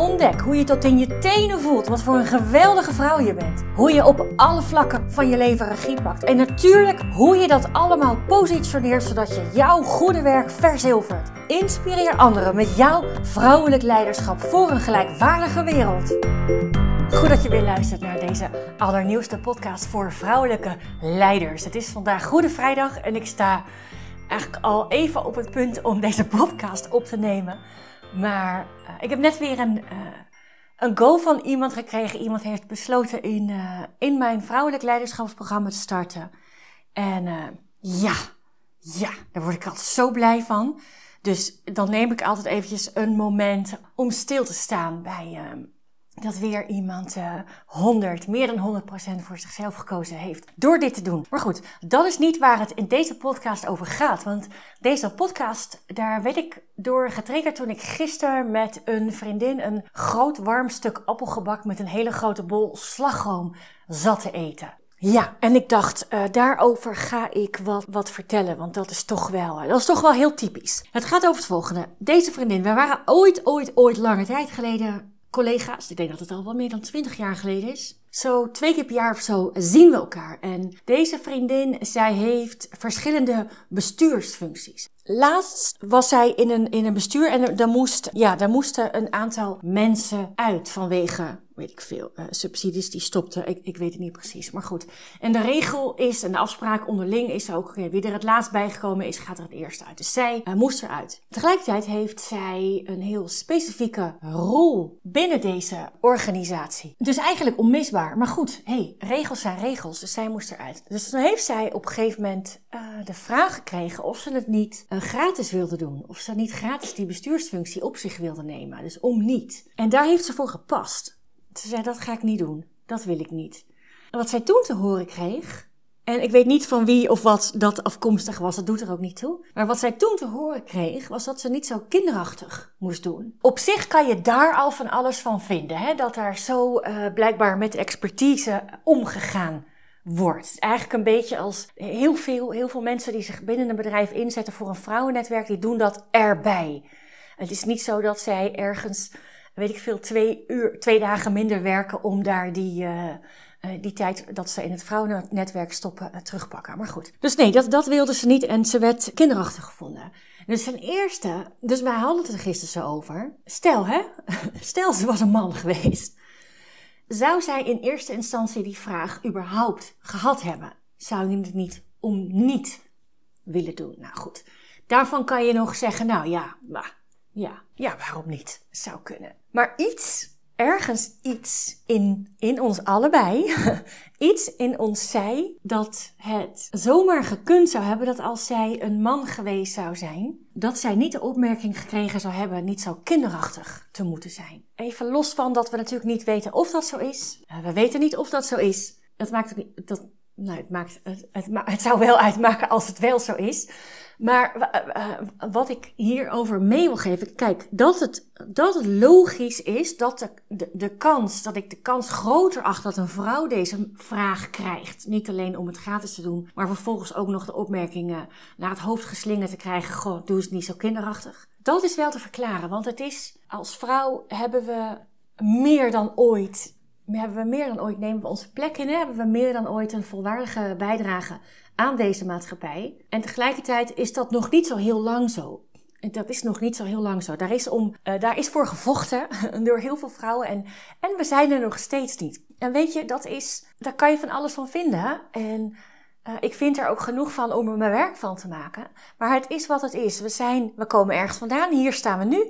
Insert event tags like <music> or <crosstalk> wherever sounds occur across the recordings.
Ontdek hoe je tot in je tenen voelt wat voor een geweldige vrouw je bent. Hoe je op alle vlakken van je leven regie pakt. En natuurlijk hoe je dat allemaal positioneert zodat je jouw goede werk verzilvert. Inspireer anderen met jouw vrouwelijk leiderschap voor een gelijkwaardige wereld. Goed dat je weer luistert naar deze allernieuwste podcast voor vrouwelijke leiders. Het is vandaag Goede Vrijdag en ik sta eigenlijk al even op het punt om deze podcast op te nemen. Maar uh, ik heb net weer een, uh, een go van iemand gekregen. Iemand heeft besloten in, uh, in mijn vrouwelijk leiderschapsprogramma te starten. En ja, ja, daar word ik altijd zo blij van. Dus dan neem ik altijd eventjes een moment om stil te staan bij dat weer iemand uh, 100, meer dan 100% voor zichzelf gekozen heeft door dit te doen. Maar goed, dat is niet waar het in deze podcast over gaat. Want deze podcast, daar werd ik door getriggerd toen ik gisteren met een vriendin een groot warm stuk appelgebak met een hele grote bol slagroom zat te eten. Ja, en ik dacht, uh, daarover ga ik wat, wat vertellen, want dat is toch wel, dat is toch wel heel typisch. Het gaat over het volgende. Deze vriendin, we waren ooit, ooit, ooit lange tijd geleden collega's. Ik denk dat het al wel meer dan twintig jaar geleden is. Zo twee keer per jaar of zo zien we elkaar. En deze vriendin, zij heeft verschillende bestuursfuncties. Laatst was zij in een, in een bestuur en daar, moest, ja, daar moesten een aantal mensen uit vanwege weet ik veel, uh, subsidies die stopten. Ik, ik weet het niet precies, maar goed. En de regel is, en de afspraak onderling is ook, okay, wie er het laatst bijgekomen is, gaat er het eerst uit. Dus zij uh, moest eruit. Tegelijkertijd heeft zij een heel specifieke rol binnen deze organisatie. Dus eigenlijk onmisbaar. Maar goed, hey, regels zijn regels, dus zij moest eruit. Dus dan heeft zij op een gegeven moment uh, de vraag gekregen of ze het niet gratis wilde doen. Of ze niet gratis die bestuursfunctie op zich wilde nemen. Dus om niet. En daar heeft ze voor gepast. Ze zei, dat ga ik niet doen. Dat wil ik niet. En wat zij toen te horen kreeg, en ik weet niet van wie of wat dat afkomstig was, dat doet er ook niet toe. Maar wat zij toen te horen kreeg, was dat ze niet zo kinderachtig moest doen. Op zich kan je daar al van alles van vinden, hè? dat daar zo uh, blijkbaar met expertise omgegaan wordt. Eigenlijk een beetje als heel veel, heel veel mensen die zich binnen een bedrijf inzetten voor een vrouwennetwerk, die doen dat erbij. Het is niet zo dat zij ergens weet ik veel, twee, uur, twee dagen minder werken om daar die, uh, uh, die tijd dat ze in het vrouwennetwerk stoppen uh, terugpakken. Maar goed. Dus nee, dat, dat wilde ze niet en ze werd kinderachtig gevonden. Dus ten eerste, dus wij hadden het er gisteren zo over. Stel hè, <laughs> stel ze was een man geweest. Zou zij in eerste instantie die vraag überhaupt gehad hebben? Zou je het niet om niet willen doen? Nou goed, daarvan kan je nog zeggen, nou ja, maar ja, ja, waarom niet? Zou kunnen. Maar iets, ergens iets in, in ons allebei, <laughs> iets in ons zei dat het zomaar gekund zou hebben dat als zij een man geweest zou zijn, dat zij niet de opmerking gekregen zou hebben niet zo kinderachtig te moeten zijn. Even los van dat we natuurlijk niet weten of dat zo is. Eh, we weten niet of dat zo is. Dat maakt ook niet, dat, nou, het maakt, het, het, het zou wel uitmaken als het wel zo is. Maar wat ik hierover mee wil geven, kijk, dat het, dat het logisch is dat de, de, kans, dat ik de kans groter acht dat een vrouw deze vraag krijgt. Niet alleen om het gratis te doen, maar vervolgens ook nog de opmerkingen naar het hoofd geslingerd te krijgen. Goh, doe eens niet zo kinderachtig. Dat is wel te verklaren, want het is, als vrouw hebben we meer dan ooit hebben we meer dan ooit, nemen we onze plek in, hebben we meer dan ooit een volwaardige bijdrage aan deze maatschappij. En tegelijkertijd is dat nog niet zo heel lang zo. Dat is nog niet zo heel lang zo. Daar is, om, uh, daar is voor gevochten <laughs> door heel veel vrouwen en, en we zijn er nog steeds niet. En weet je, dat is, daar kan je van alles van vinden. En uh, ik vind er ook genoeg van om er mijn werk van te maken. Maar het is wat het is. We zijn, we komen ergens vandaan, hier staan we nu.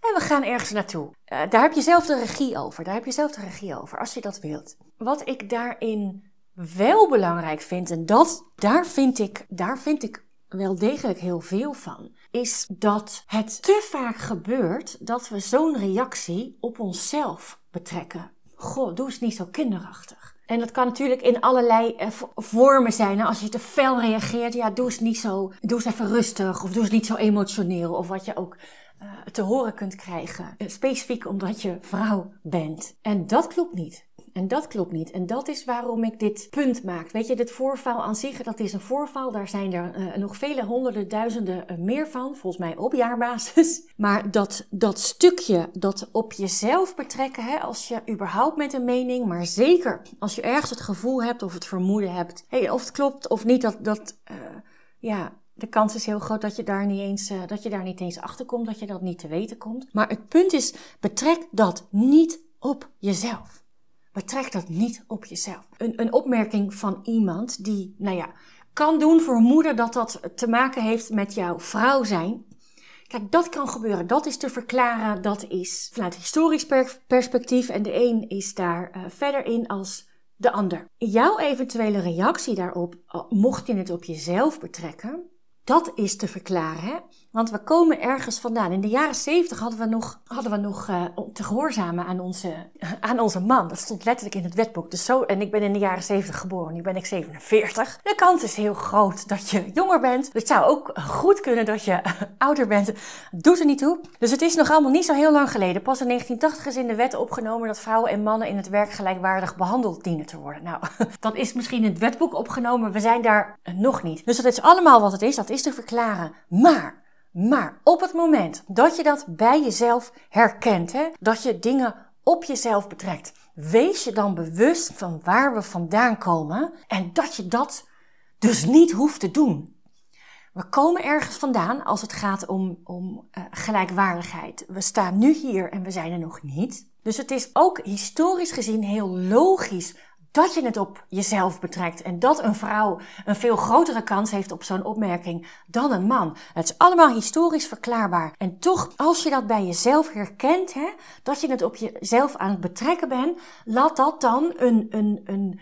En we gaan ergens naartoe. Uh, daar heb je zelf de regie over. Daar heb je zelf de regie over, als je dat wilt. Wat ik daarin wel belangrijk vind, en dat, daar vind ik, daar vind ik wel degelijk heel veel van, is dat het te vaak gebeurt dat we zo'n reactie op onszelf betrekken. Goh, doe eens niet zo kinderachtig. En dat kan natuurlijk in allerlei uh, vormen zijn. Als je te fel reageert, ja, doe eens niet zo, doe eens even rustig. Of doe eens niet zo emotioneel. Of wat je ook uh, te horen kunt krijgen. Uh, specifiek omdat je vrouw bent. En dat klopt niet. En dat klopt niet. En dat is waarom ik dit punt maak. Weet je, dit voorval aan zich, dat is een voorval. Daar zijn er uh, nog vele honderden, duizenden uh, meer van. Volgens mij op jaarbasis. <laughs> Maar dat, dat stukje, dat op jezelf betrekken, hè, als je überhaupt met een mening, maar zeker als je ergens het gevoel hebt of het vermoeden hebt, hey, of het klopt of niet, dat, dat uh, ja, de kans is heel groot dat je daar niet eens, dat je daar niet eens achter komt, dat je dat niet te weten komt. Maar het punt is, betrek dat niet op jezelf. Betrek dat niet op jezelf. Een, een opmerking van iemand die, nou ja, kan doen vermoeden dat dat te maken heeft met jouw vrouw zijn. Kijk, dat kan gebeuren. Dat is te verklaren. Dat is vanuit historisch perspectief. En de een is daar uh, verder in als de ander. Jouw eventuele reactie daarop, mocht je het op jezelf betrekken, dat is te verklaren. Hè? Want we komen ergens vandaan. In de jaren zeventig hadden we nog, hadden we nog uh, te gehoorzamen aan onze, <laughs> aan onze man. Dat stond letterlijk in het wetboek. Dus zo, en ik ben in de jaren zeventig geboren. Nu ben ik 47. De kans is heel groot dat je jonger bent. Dus het zou ook goed kunnen dat je ouder bent. Doet er niet toe. Dus het is nog allemaal niet zo heel lang geleden. Pas in 1980 is in de wet opgenomen dat vrouwen en mannen in het werk gelijkwaardig behandeld dienen te worden. Nou, <laughs> dat is misschien in het wetboek opgenomen. We zijn daar nog niet. Dus dat is allemaal wat het is. Dat is te verklaren. Maar maar op het moment dat je dat bij jezelf herkent, hè, dat je dingen op jezelf betrekt, wees je dan bewust van waar we vandaan komen en dat je dat dus niet hoeft te doen. We komen ergens vandaan als het gaat om, om uh, gelijkwaardigheid. We staan nu hier en we zijn er nog niet. Dus het is ook historisch gezien heel logisch dat je het op jezelf betrekt en dat een vrouw een veel grotere kans heeft op zo'n opmerking dan een man. Het is allemaal historisch verklaarbaar. En toch, als je dat bij jezelf herkent, hè, dat je het op jezelf aan het betrekken bent, laat dat dan een, een, een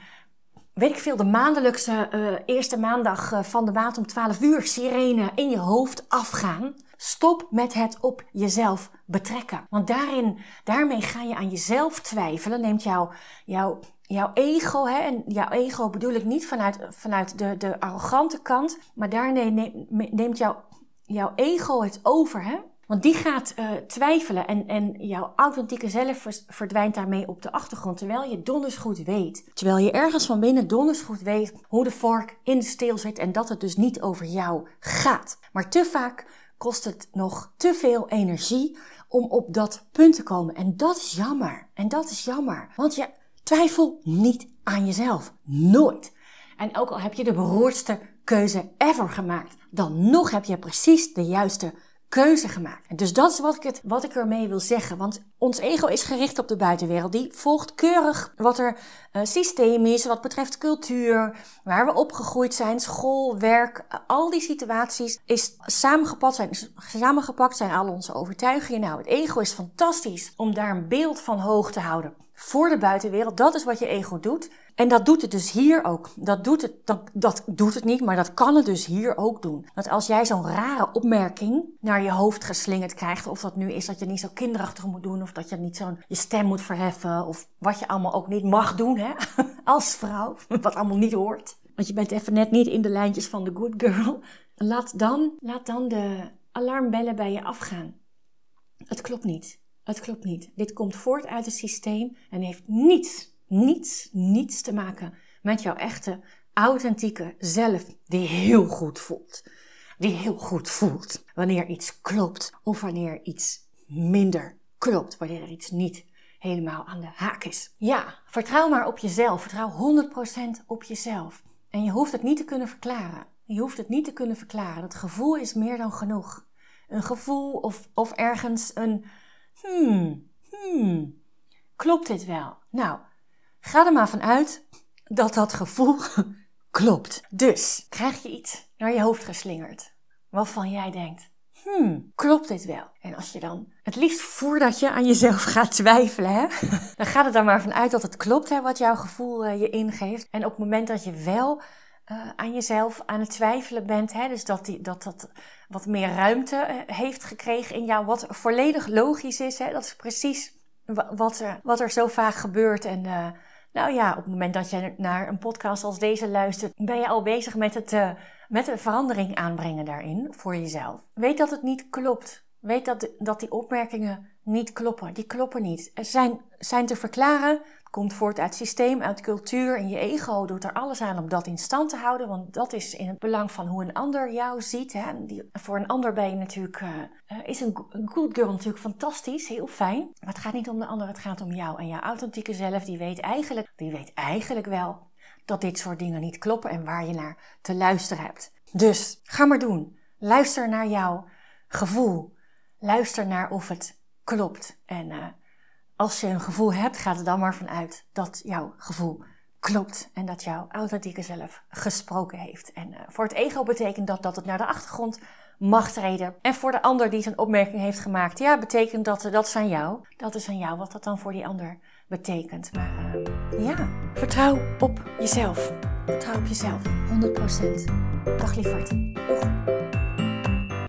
weet ik veel, de maandelijkse uh, eerste maandag uh, van de maand om 12 uur sirene in je hoofd afgaan. Stop met het op jezelf betrekken. Want daarin, daarmee ga je aan jezelf twijfelen. Neemt jouw, jouw jouw ego, hè, en jouw ego bedoel ik niet vanuit, vanuit de, de arrogante kant, maar daarmee neemt jouw, jouw ego het over, hè? Want die gaat uh, twijfelen en, en jouw authentieke zelf verdwijnt daarmee op de achtergrond. Terwijl je donders goed weet. Terwijl je ergens van binnen donders goed weet hoe de vork in de steel zit en dat het dus niet over jou gaat. Maar te vaak kost het nog te veel energie om op dat punt te komen. En dat is jammer. En dat is jammer. Want je Twijfel niet aan jezelf. Nooit. En ook al heb je de beroerdste keuze ever gemaakt, dan nog heb je precies de juiste keuze gemaakt. Dus dat is wat ik, het, wat ik ermee wil zeggen. Want ons ego is gericht op de buitenwereld. Die volgt keurig wat er uh, systeem is, wat betreft cultuur, waar we opgegroeid zijn, school, werk. al die situaties is samengepakt zijn, samengepakt zijn al onze overtuigingen. Nou, het ego is fantastisch om daar een beeld van hoog te houden voor de buitenwereld. Dat is wat je ego doet. En dat doet het dus hier ook. Dat doet het, dat, doet het niet, maar dat kan het dus hier ook doen. Want als jij zo'n rare opmerking naar je hoofd geslingerd krijgt, of dat nu is dat je niet zo kinderachtig moet doen, of dat je niet zo'n je stem moet verheffen, of wat je allemaal ook niet mag doen, hè, <laughs> als vrouw, wat allemaal niet hoort. Want je bent even net niet in de lijntjes van de good girl. Laat dan, laat dan de alarmbellen bij je afgaan. Het klopt niet. Het klopt niet. Dit komt voort uit het systeem en heeft niets, niets, niets te maken met jouw echte, authentieke zelf, die heel goed voelt. Die heel goed voelt wanneer iets klopt of wanneer iets minder klopt, wanneer er iets niet helemaal aan de haak is. Ja, vertrouw maar op jezelf. Vertrouw 100% op jezelf. En je hoeft het niet te kunnen verklaren. Je hoeft het niet te kunnen verklaren. Dat gevoel is meer dan genoeg. Een gevoel of, of ergens een, Hmm, hmm, klopt dit wel? Nou, ga er maar vanuit dat dat gevoel <laughs> klopt. Dus krijg je iets naar je hoofd geslingerd waarvan jij denkt, hmm, klopt dit wel? En als je dan, het liefst voordat je aan jezelf <laughs> gaat twijfelen, hè, <laughs> dan gaat het er maar vanuit dat het klopt hè, wat jouw gevoel uh, je ingeeft. En op het moment dat je wel uh, aan jezelf aan het twijfelen bent. Hè? Dus dat, die, dat dat wat meer ruimte uh, heeft gekregen in jou. Wat volledig logisch is. Hè? Dat is precies wat er, wat er zo vaak gebeurt. En uh, Nou ja, op het moment dat je naar een podcast als deze luistert, ben je al bezig met het, met een verandering aanbrengen daarin voor jezelf. Weet dat het niet klopt. Weet dat, dat die opmerkingen niet kloppen. Die kloppen niet. Ze zijn, zijn te verklaren. Komt voort uit systeem, uit cultuur. En je ego doet er alles aan om dat in stand te houden. Want dat is in het belang van hoe een ander jou ziet. Hè. Die, voor een ander ben je natuurlijk, uh, is een, een good girl natuurlijk fantastisch, heel fijn. Maar het gaat niet om de ander, het gaat om jou. En jouw authentieke zelf, die weet eigenlijk, die weet eigenlijk wel dat dit soort dingen niet kloppen en waar je naar te luisteren hebt. Dus ga maar doen. Luister naar jouw gevoel. Luister naar of het klopt. En uh, als je een gevoel hebt, ga er dan maar vanuit dat jouw gevoel klopt. En dat jouw authentieke zelf gesproken heeft. En uh, voor het ego betekent dat dat het naar de achtergrond mag treden. En voor de ander die zijn opmerking heeft gemaakt, ja, betekent dat dat is aan jou. Dat is aan jou wat dat dan voor die ander betekent. Maar ja, vertrouw op jezelf. Vertrouw op jezelf. 100%. Dag lieverd. Doeg.